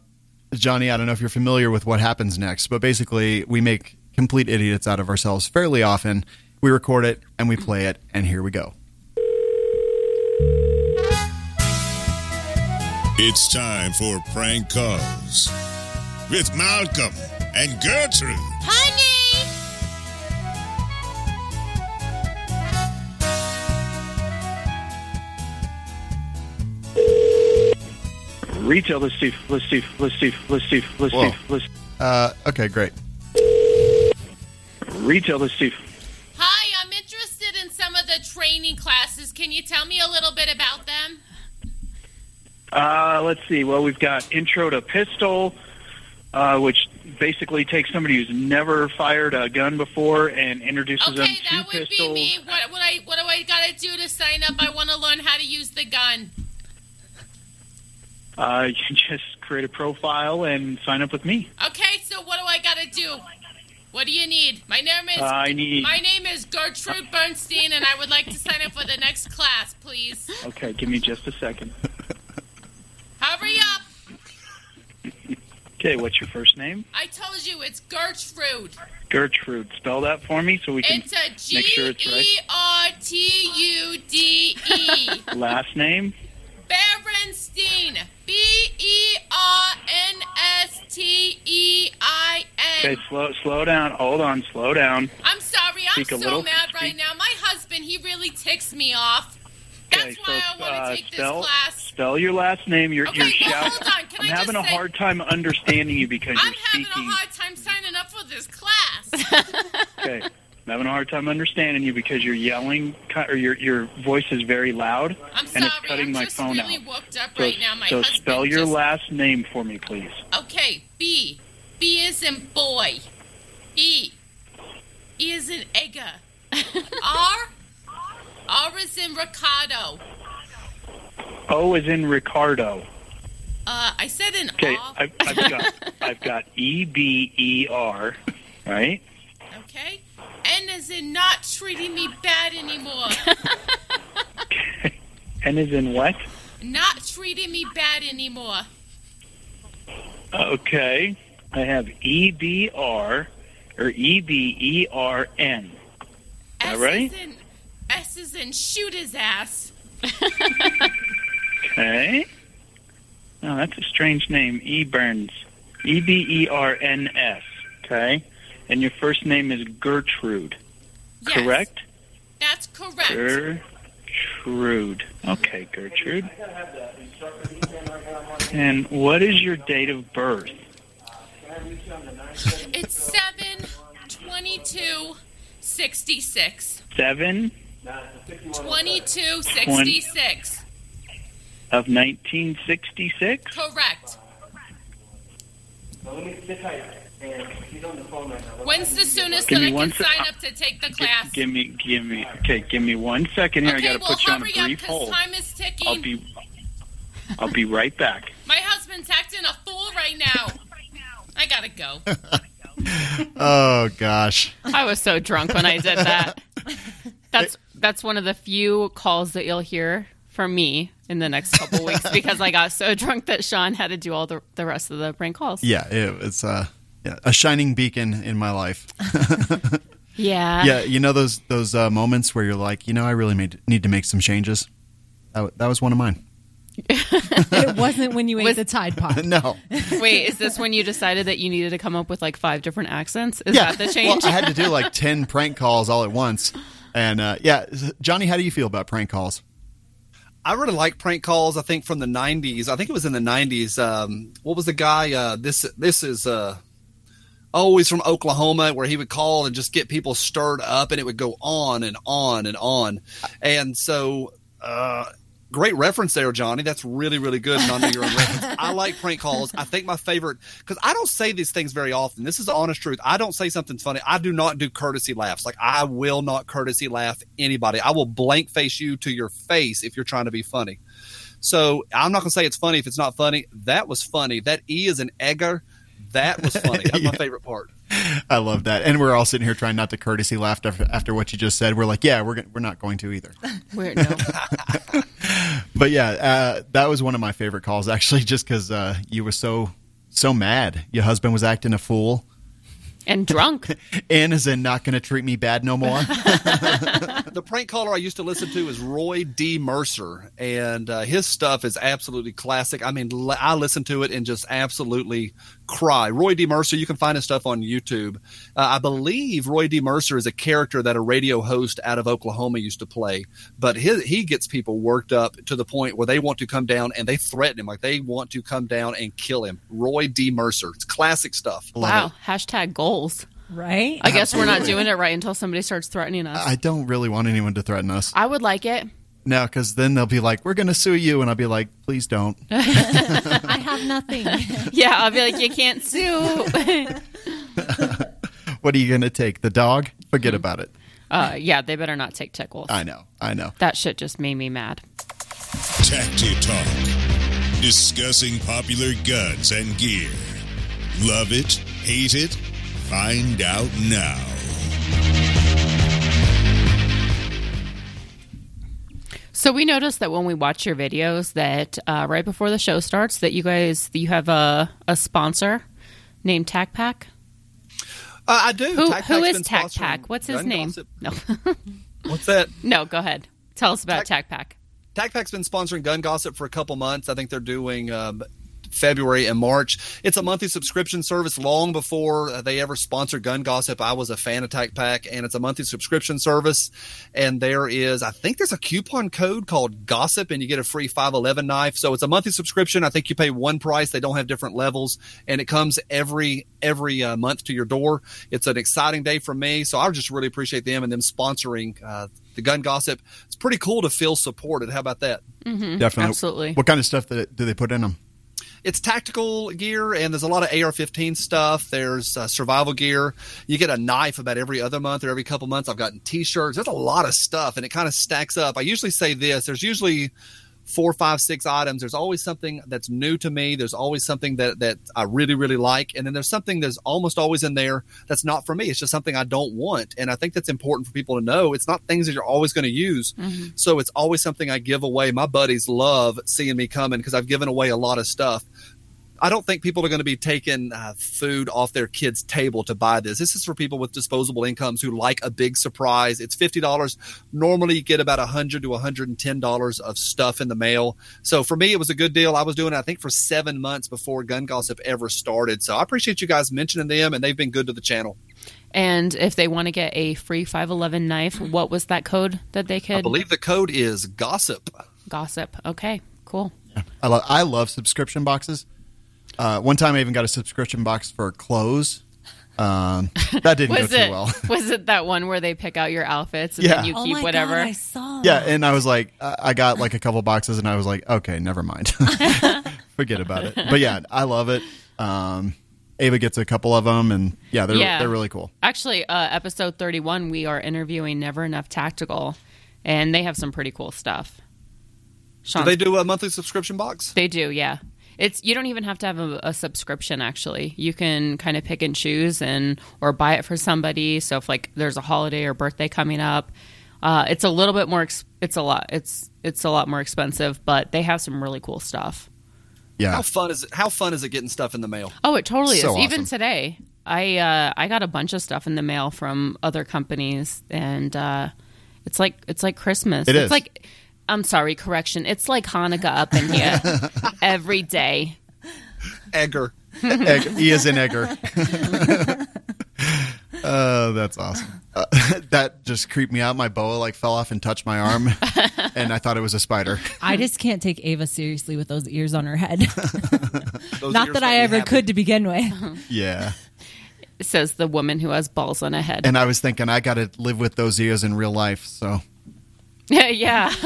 Johnny, I don't know if you're familiar with what happens next, but basically, we make complete idiots out of ourselves fairly often. We record it and we play it, and here we go. It's time for prank calls with Malcolm and Gertrude. Honey! Retail, let's see, let's see, let's see, let's see, let's Whoa. see, let's Uh, okay, great. retail, let's see. Hi, I'm interested in some of the training classes. Can you tell me a little bit about them? Uh, let's see. Well, we've got intro to pistol, uh, which basically takes somebody who's never fired a gun before and introduces them to pistols. Okay, that would pistols. be me. What, what I what do I gotta do to sign up? I want to learn how to use the gun. Uh, you just create a profile and sign up with me. Okay, so what do I gotta do? What do you need? My name is. Uh, I need. My name is Gertrude Bernstein, and I would like to sign up for the next class, please. Okay, give me just a second. Hurry up! Okay, what's your first name? I told you it's Gertrude. Gertrude. Spell that for me so we can It's a G make sure it's right. E R T U D E. Last name. Berenstein. B E R N S T E I Okay, slow slow down. Hold on, slow down. I'm sorry, I'm Speak so little- mad right now. My husband, he really ticks me off. That's Okay, why so I want to uh, take spell this class. spell your last name. You're Okay, you're well, shouting. hold on. Can I'm I having just a say- hard time understanding you because I'm you're speaking. I'm having a hard time signing up for this class. Okay, I'm having a hard time understanding you because you're yelling or your your voice is very loud I'm and sorry. it's cutting I'm my just phone really out. worked up So, right now. My so spell your just... last name for me, please. Okay, B. B is in boy. E. E is in Egger. R. R is in Ricardo. O is in Ricardo. Uh, I said an Okay, R. I've, I've got I've got E B E R, right? Okay. Is in not treating me bad anymore. and is in what? not treating me bad anymore. Okay, I have E B R or E B E R N. All right. is in S is in shoot his ass. Okay. Oh, that's a strange name. E Burns. E B E R N S. Okay. And your first name is Gertrude, Yes, correct? That's correct. Gertrude. Okay, Gertrude. And what is your date of birth? It's seven twenty-two sixty-six. Seven Twenty-two sixty-six. of 1966. Correct. When's the soonest Give that me I one can sec- sign up to take the class? Give me, give me. Okay, give me one second here. okay, I got to well, put you on a hurry up brief hold. time is ticking. I'll be, I'll be right back. My husband's acting a fool right now. I gotta go. Oh gosh. I was so drunk when I did that. That's that's one of the few calls that you'll hear from me in the next couple weeks because I got so drunk that Sean had to do all the the rest of the prank calls. Yeah, it, it's uh, yeah, a shining beacon in my life. Yeah. yeah, you know those those uh, moments where you're like, you know, I really made, need to make some changes. That, w- that was one of mine. It wasn't when you ate Was- the Tide Pod. no. Wait, is this when you decided that you needed to come up with like five different accents? Is yeah, that the change? Well, I had to do like ten prank calls all at once, and uh, yeah, Johnny, how do you feel about prank calls? I really like prank calls. I think from the '90s. I think it was in the '90s. Um, what was the guy? Uh, this this is uh, always from Oklahoma, where he would call and just get people stirred up, and it would go on and on and on. And so, uh, great reference there, Johnny. That's really really good. And I your own reference. I like prank calls. I think my favorite because I don't say these things very often. This is the honest truth. I don't say something's funny. I do not do courtesy laughs. Like I will not courtesy laugh anybody. I will blank face you to your face if you're trying to be funny. So I'm not gonna say it's funny if it's not funny. That was funny. That E is an egger. That was funny. That's my favorite part. I love that, and we're all sitting here trying not to courtesy laugh after, after what you just said. We're like, yeah, we're go- we're not going to either. Weird, no. But yeah, uh, that was one of my favorite calls actually, just because uh, you were so so mad. Your husband was acting a fool. and drunk. and is in not going to treat me bad no more. the prank caller I used to listen to is Roy D. Mercer, and uh, his stuff is absolutely classic. I mean, l- I listen to it and just absolutely cry. Roy D. Mercer, you can find his stuff on YouTube. Uh, I believe Roy D. Mercer is a character that a radio host out of Oklahoma used to play, but his, he gets people worked up to the point where they want to come down and they threaten him, like they want to come down and kill him. Roy D. Mercer, it's classic stuff. wow. Hashtag goals. Right? I guess we're not doing it right until somebody starts threatening us. I don't really want anyone to threaten us. I would like it. No, because then they'll be like, "We're going to sue you," and I'll be like, "Please don't." I have nothing. Yeah, I'll be like, you can't sue. What are you going to take? The dog? Forget about it. uh, yeah, they better not take tickles. I know. I know. That shit just made me mad. Tacti Talk. Discussing popular guns and gear. Love it? Hate it? Find out now. So we noticed that when we watch your videos, that uh, right before the show starts, that you guys you have a, a sponsor named Tac Pack. Uh, I do. Who who is been Tac Pack? What's his name? Gossip. No, What's that? no. Go ahead. Tell us about Tac Pack. Tac Pack's been sponsoring Gun Gossip for a couple months. I think they're doing um, February and March. It's a monthly subscription service. Long before uh, they ever sponsored Gun Gossip, I was a fan of Tac Pack, and it's a monthly subscription service. And there is, I think, there's a coupon code called Gossip, and you get a free 511 knife. So it's a monthly subscription. I think you pay one price. They don't have different levels, and it comes every every uh, month to your door. It's an exciting day for me, so I just really appreciate them and them sponsoring. Uh, the gun gossip. It's pretty cool to feel supported. How about that? Definitely. Absolutely. What kind of stuff do do they put in them? It's tactical gear and there's a lot of AR-15 stuff. There's uh, survival gear. You get a knife about every other month or every couple months. I've gotten T-shirts. There's a lot of stuff, and it kind of stacks up. I usually say this: there's usually four, five, six items. There's always something that's new to me. There's always something that that I really, really like, and then there's something that's almost always in there that's not for me. It's just something I don't want, and I think that's important for people to know. It's not things that you're always going to use, mm-hmm. so it's always something I give away. My buddies love seeing me coming because I've given away a lot of stuff. I don't think people are going to be taking uh, food off their kids' table to buy this. This is for people with disposable incomes who like a big surprise. It's fifty dollars. Normally, you get about a hundred to one hundred and ten dollars of stuff in the mail. So for me, it was a good deal. I was doing it, I think, for seven months before Gun Gossip ever started. So I appreciate you guys mentioning them, and they've been good to the channel. And if they want to get a free 511 knife, what was that code that they could? I could believe the code is Gossip. gossip? Okay, cool. I love I love subscription boxes. Uh, one time I even got a subscription box for clothes. Um, that didn't go Was too it well. was it that one where they pick out your outfits and Yeah. then you Oh keep my whatever? God, I saw. Yeah, and I was like, I I got like a couple boxes, and I was like, okay, never mind, forget about it. But yeah, I love it. Um, Ava gets a couple of them, and yeah, they're Yeah. they're really cool. Actually, uh, episode 31, we are interviewing Never Enough Tactical, and they have some pretty cool stuff. Do they do a monthly subscription box? They do, yeah. It's you don't even have to have a, a subscription. Actually, you can kind of pick and choose, and or buy it for somebody. So if like there's a holiday or birthday coming up, uh, it's a little bit more. Ex- it's a lot. It's it's a lot more expensive, but they have some really cool stuff. Yeah, How fun is it? How fun is it getting stuff in the mail? Oh, it totally So is. Even today, I uh, I got a bunch of stuff in the mail from other companies, and uh, it's like it's like Christmas. It it's is. like I'm sorry, correction. It's like Hanukkah up in here every day. Egger. Egg, he is an egger. Oh, that's awesome. Uh, that just creeped me out. My boa like fell off and touched my arm, and I thought it was a spider. I just can't take Ava seriously with those ears on her head. Not that I ever happy. could to begin with. Yeah, Says the woman who has balls on a head. and I was thinking I got to live with those ears in real life, so yeah, yeah.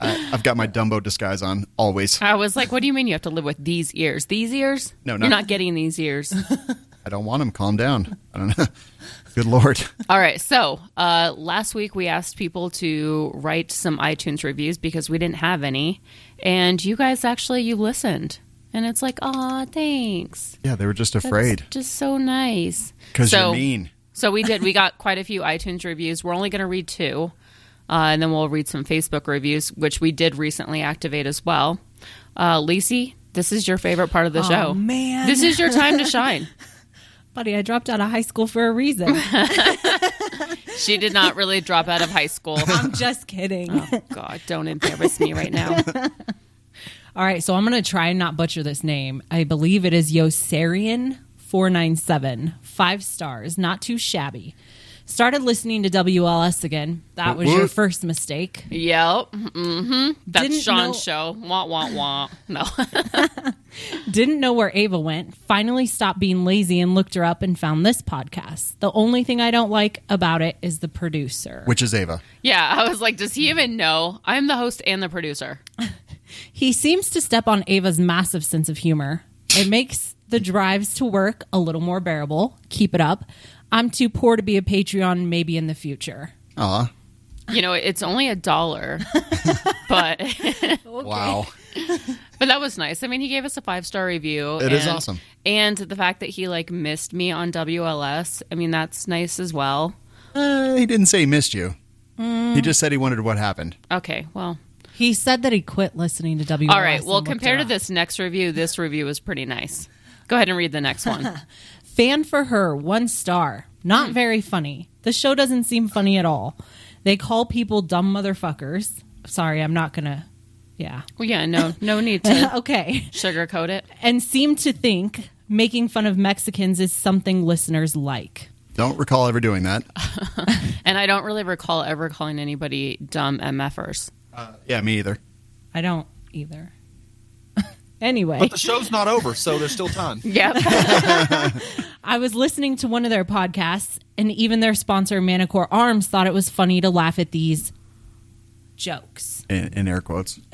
I, I've got my Dumbo disguise on always. I was like, what do you mean you have to live with these ears? These ears? No, you're not- getting these ears. I don't want them. Calm down. I don't know. Good lord. All right. So uh, last week we asked people to write some iTunes reviews because we didn't have any, and you guys actually you listened, and it's like, oh, thanks. Yeah, they were just That's afraid just so nice. because so, you're mean. So we did. We got quite a few iTunes reviews. We're only going to read two, uh, and then we'll read some Facebook reviews, which we did recently activate as well. Uh, Lacey, this is your favorite part of the Oh, show. man. this is your time to shine. Buddy, I dropped out of high school for a reason. She did not really drop out of high school. I'm just kidding. Oh God, don't embarrass me right now. All right, so I'm going to try and not butcher this name. I believe it is Yosarian 497. Five stars, not too shabby. Started listening to WLS again. That was your first mistake. Yep. Mm-hmm. That's Didn't Sean's know- show. Wah wah wah. No. Didn't know where Ava went. Finally stopped being lazy and looked her up and found this podcast. The only thing I don't like about it is the producer. Which is Ava. yeah, I was like, does he even know? I'm the host and the producer. He seems to step on Ava's massive sense of humor. It makes the drives to work a little more bearable. Keep it up. I'm too poor to be a Patreon, maybe in the future. Aw. You know, it's only a dollar, but Wow. But that was nice. I mean, he gave us a five star review. It and, is awesome. And the fact that he like missed me on WLS, I mean, that's nice as well. Uh, he didn't say he missed you. He just said he wondered what happened. Okay, well, He said that he quit listening to WLS. all right. Well, compared to this next review, this review was pretty nice. Go ahead and read the next one. Fan for her, one star. Not hmm. very funny. The show doesn't seem funny at all. They call people dumb motherfuckers. Sorry, I'm not gonna. Yeah. well, yeah, no, no need to okay. sugarcoat it. And seem to think making fun of Mexicans is something listeners like. Don't recall ever doing that. And I don't really recall ever calling anybody dumb MFers. Uh, yeah, me either. I don't either. anyway, But the show's not over, so there's still time. Yep. I was listening to one of their podcasts, and even their sponsor, Manticore Arms, thought it was funny to laugh at these jokes. In, in air quotes.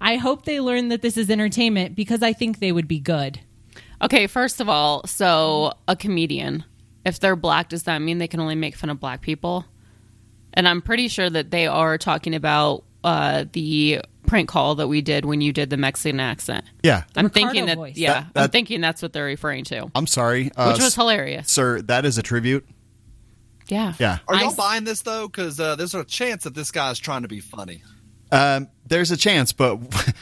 I hope they learn that this is entertainment because I think they would be good. okay, first of all, so a comedian, if they're black, does that mean they can only make fun of black people? And I'm pretty sure that they are talking about uh, the prank call that we did when you did the Mexican accent. Yeah. I'm Ricardo thinking that, voice. yeah, That- I'm thinking that's what they're referring to, I'm sorry. Uh, which was hilarious. Sir, that is a tribute. Yeah. Yeah. Are y'all I- buying this though? Because uh, there's a chance that this guy's trying to be funny. Um, there's a chance, but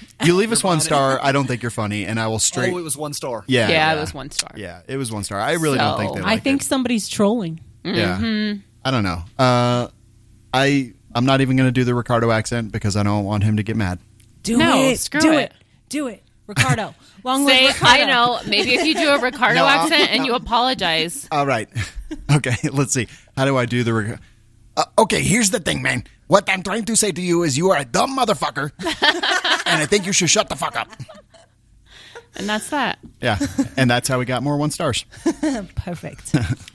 you leave us one star. I don't think you're funny, and I will straight. Oh, it was one star. yeah, Yeah, it was one star. Yeah, it was one star. I really don't think So- they. I think it. somebody's trolling. Yeah. Mm-hmm. I don't know. Uh, I I'm not even going to do the Ricardo accent because I don't want him to get mad. Do No, it. screw do it. it. Do it. Ricardo. Long Say, live Ricardo. I know. Maybe if you do a Ricardo No, accent and you apologize. All right. okay. Let's see. How do I do the? Ric- Uh, okay. Here's the thing, man. What I'm trying to say to you is you are a dumb motherfucker, and I think you should shut the fuck up. And that's that. Yeah, and that's how we got more one stars. Perfect.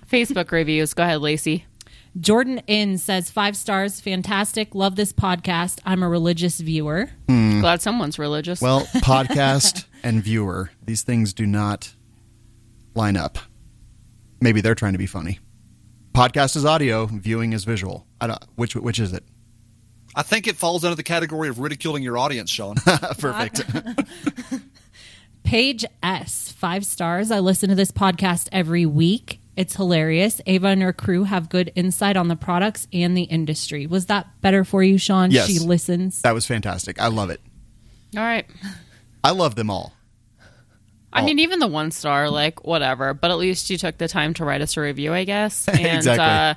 Facebook reviews. Go ahead, Lacey. Jordan In says five stars, fantastic. Love this podcast. I'm a religious viewer. Hmm. Glad someone's religious. Well, podcast and viewer, these things do not line up. Maybe they're trying to be funny. Podcast is audio, viewing is visual. I don't which which is it? I think it falls under the category of ridiculing your audience, Sean. Perfect. Page S, five stars. I listen to this podcast every week. It's hilarious. Ava and her crew have good insight on the products and the industry. Was that better for you, Sean? Yes. She listens. that was fantastic. I love it. All right. I love them all. I Oh. mean, even the one star, like whatever. But at least you took the time to write us a review, I guess. And Exactly. uh,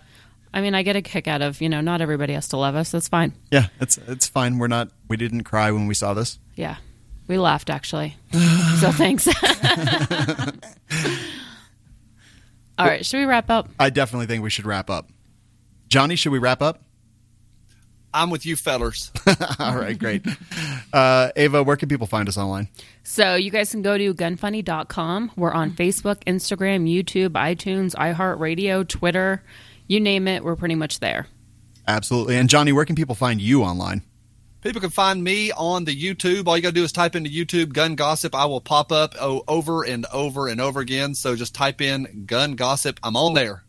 I mean, I get a kick out of you know, not everybody has to love us. That's fine. Yeah, it's it's fine. We're not we didn't cry when we saw this. Yeah, we laughed actually. so thanks. All right, should we wrap up? I definitely think we should wrap up. Johnny, should we wrap up? I'm with you, fellers. All right, great. Uh, Ava, where can people find us online? So you guys can go to gunfunny.com. We're on Facebook, Instagram, YouTube, iTunes, iHeartRadio, Twitter, you name it, we're pretty much there. Absolutely. And Johnny, where can people find you online? People can find me on the YouTube. All you got to do is type into YouTube gun gossip. I will pop up oh, over and over and over again. So just type in gun gossip. I'm on there.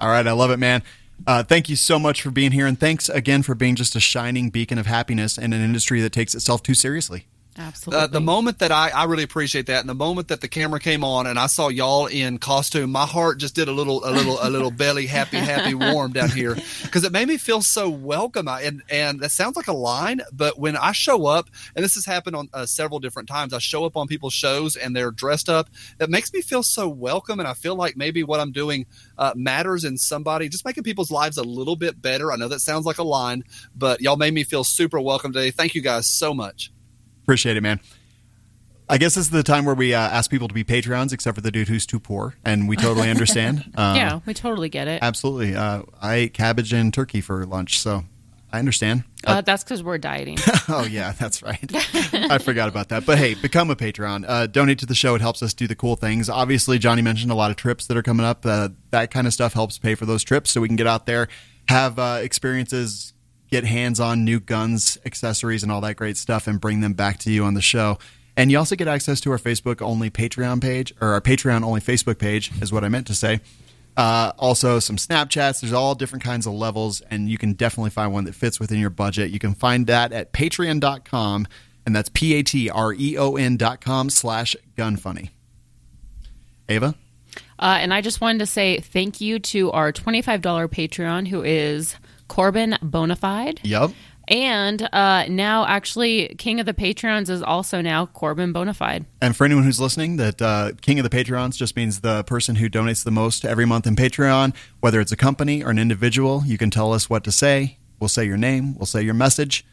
All right, I love it, man. Uh, thank you so much for being here, and thanks again for being just a shining beacon of happiness in an industry that takes itself too seriously. Absolutely. Uh, the moment that I, I really appreciate that, and the moment that the camera came on and I saw y'all in costume, my heart just did a little, a little, a little belly happy, happy, warm down here because it made me feel so welcome. I, and and that sounds like a line, but when I show up, and this has happened on uh, several different times, I show up on people's shows and they're dressed up. That makes me feel so welcome, and I feel like maybe what I'm doing uh, matters in somebody, just making people's lives a little bit better. I know that sounds like a line, but y'all made me feel super welcome today. Thank you guys so much. Appreciate it, man. I guess this is the time where we uh, ask people to be Patreons, except for the dude who's too poor, and we totally understand. Uh, yeah, we totally get it. absolutely. Uh, I ate cabbage and turkey for lunch, so I understand. Uh, that's because we're dieting. Oh yeah, that's right. I forgot about that. But hey, become a Patreon. Uh, donate to the show. It helps us do the cool things. Obviously, Johnny mentioned a lot of trips that are coming up. Uh, that kind of stuff helps pay for those trips, so we can get out there, have uh, experiences, get hands on new guns, accessories, and all that great stuff, and bring them back to you on the show. And you also get access to our Facebook only Patreon page, or our Patreon only Facebook page, is what I meant to say. Uh, also, some Snapchats. There's all different kinds of levels, and you can definitely find one that fits within your budget. You can find that at patreon.com and that's P A T R E O N dot com slash gunfunny. Ava? Uh, and I just wanted to say thank you to our $25 Patreon, who is Corbin Bonafide. Yep. And uh, now, actually, King of the Patreons is also now Corbin Bonafide. And for anyone who's listening, that uh, King of the Patreons just means the person who donates the most every month in Patreon, whether it's a company or an individual. You can tell us what to say. We'll say your name, we'll say your message,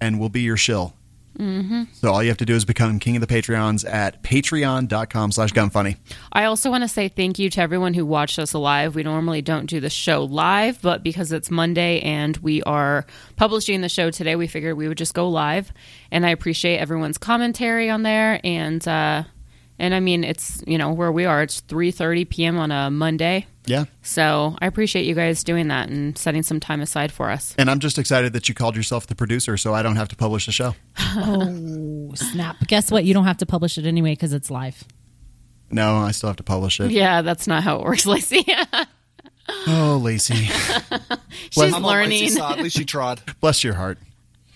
and we'll be your shill. Mm-hmm. So all you have to do is become King of the Patreons at patreon.com slash gunfunny. I also want to say thank you to everyone who watched us live. We normally don't do the show live, but because it's Monday and we are publishing the show today, we figured we would just go live. And I appreciate everyone's commentary on there. And uh, and I mean, it's you know where we are. It's three thirty p.m. on a Monday. Yeah. So I appreciate you guys doing that and setting some time aside for us. And I'm just excited that you called yourself the producer so I don't have to publish the show. Oh, snap. Guess what? You don't have to publish it anyway because it's live. No, I still have to publish it. Yeah, that's not how it works, Lacey. Oh, Lacey. She's I'm on Lacey's learning. side. At least she tried. Bless your heart.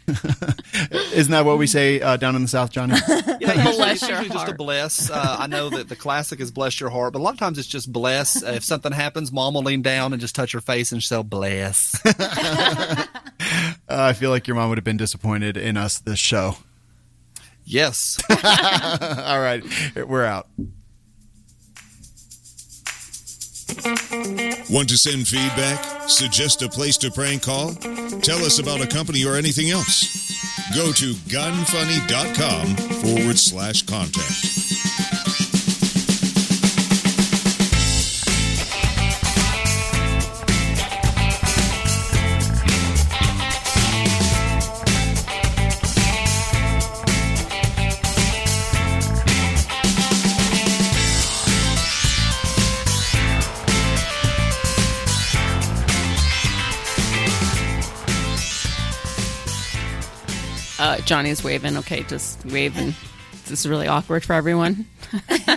Isn't that what we say uh, down in the South, Johnny? Yeah, usually, Bless it's your usually just a bless. Uh, I know that the classic is bless your heart, but a lot of times it's just bless. Uh, if something happens, mom will lean down and just touch her face and she'll bless. Uh, I feel like your mom would have been disappointed in us this show. yes. All right, we're out. Want to send feedback? Suggest a place to prank call? Tell us about a company or anything else? Go to gunfunny.com forward slash contact. Uh, Johnny's waving. Okay, just waving. This is really awkward for everyone.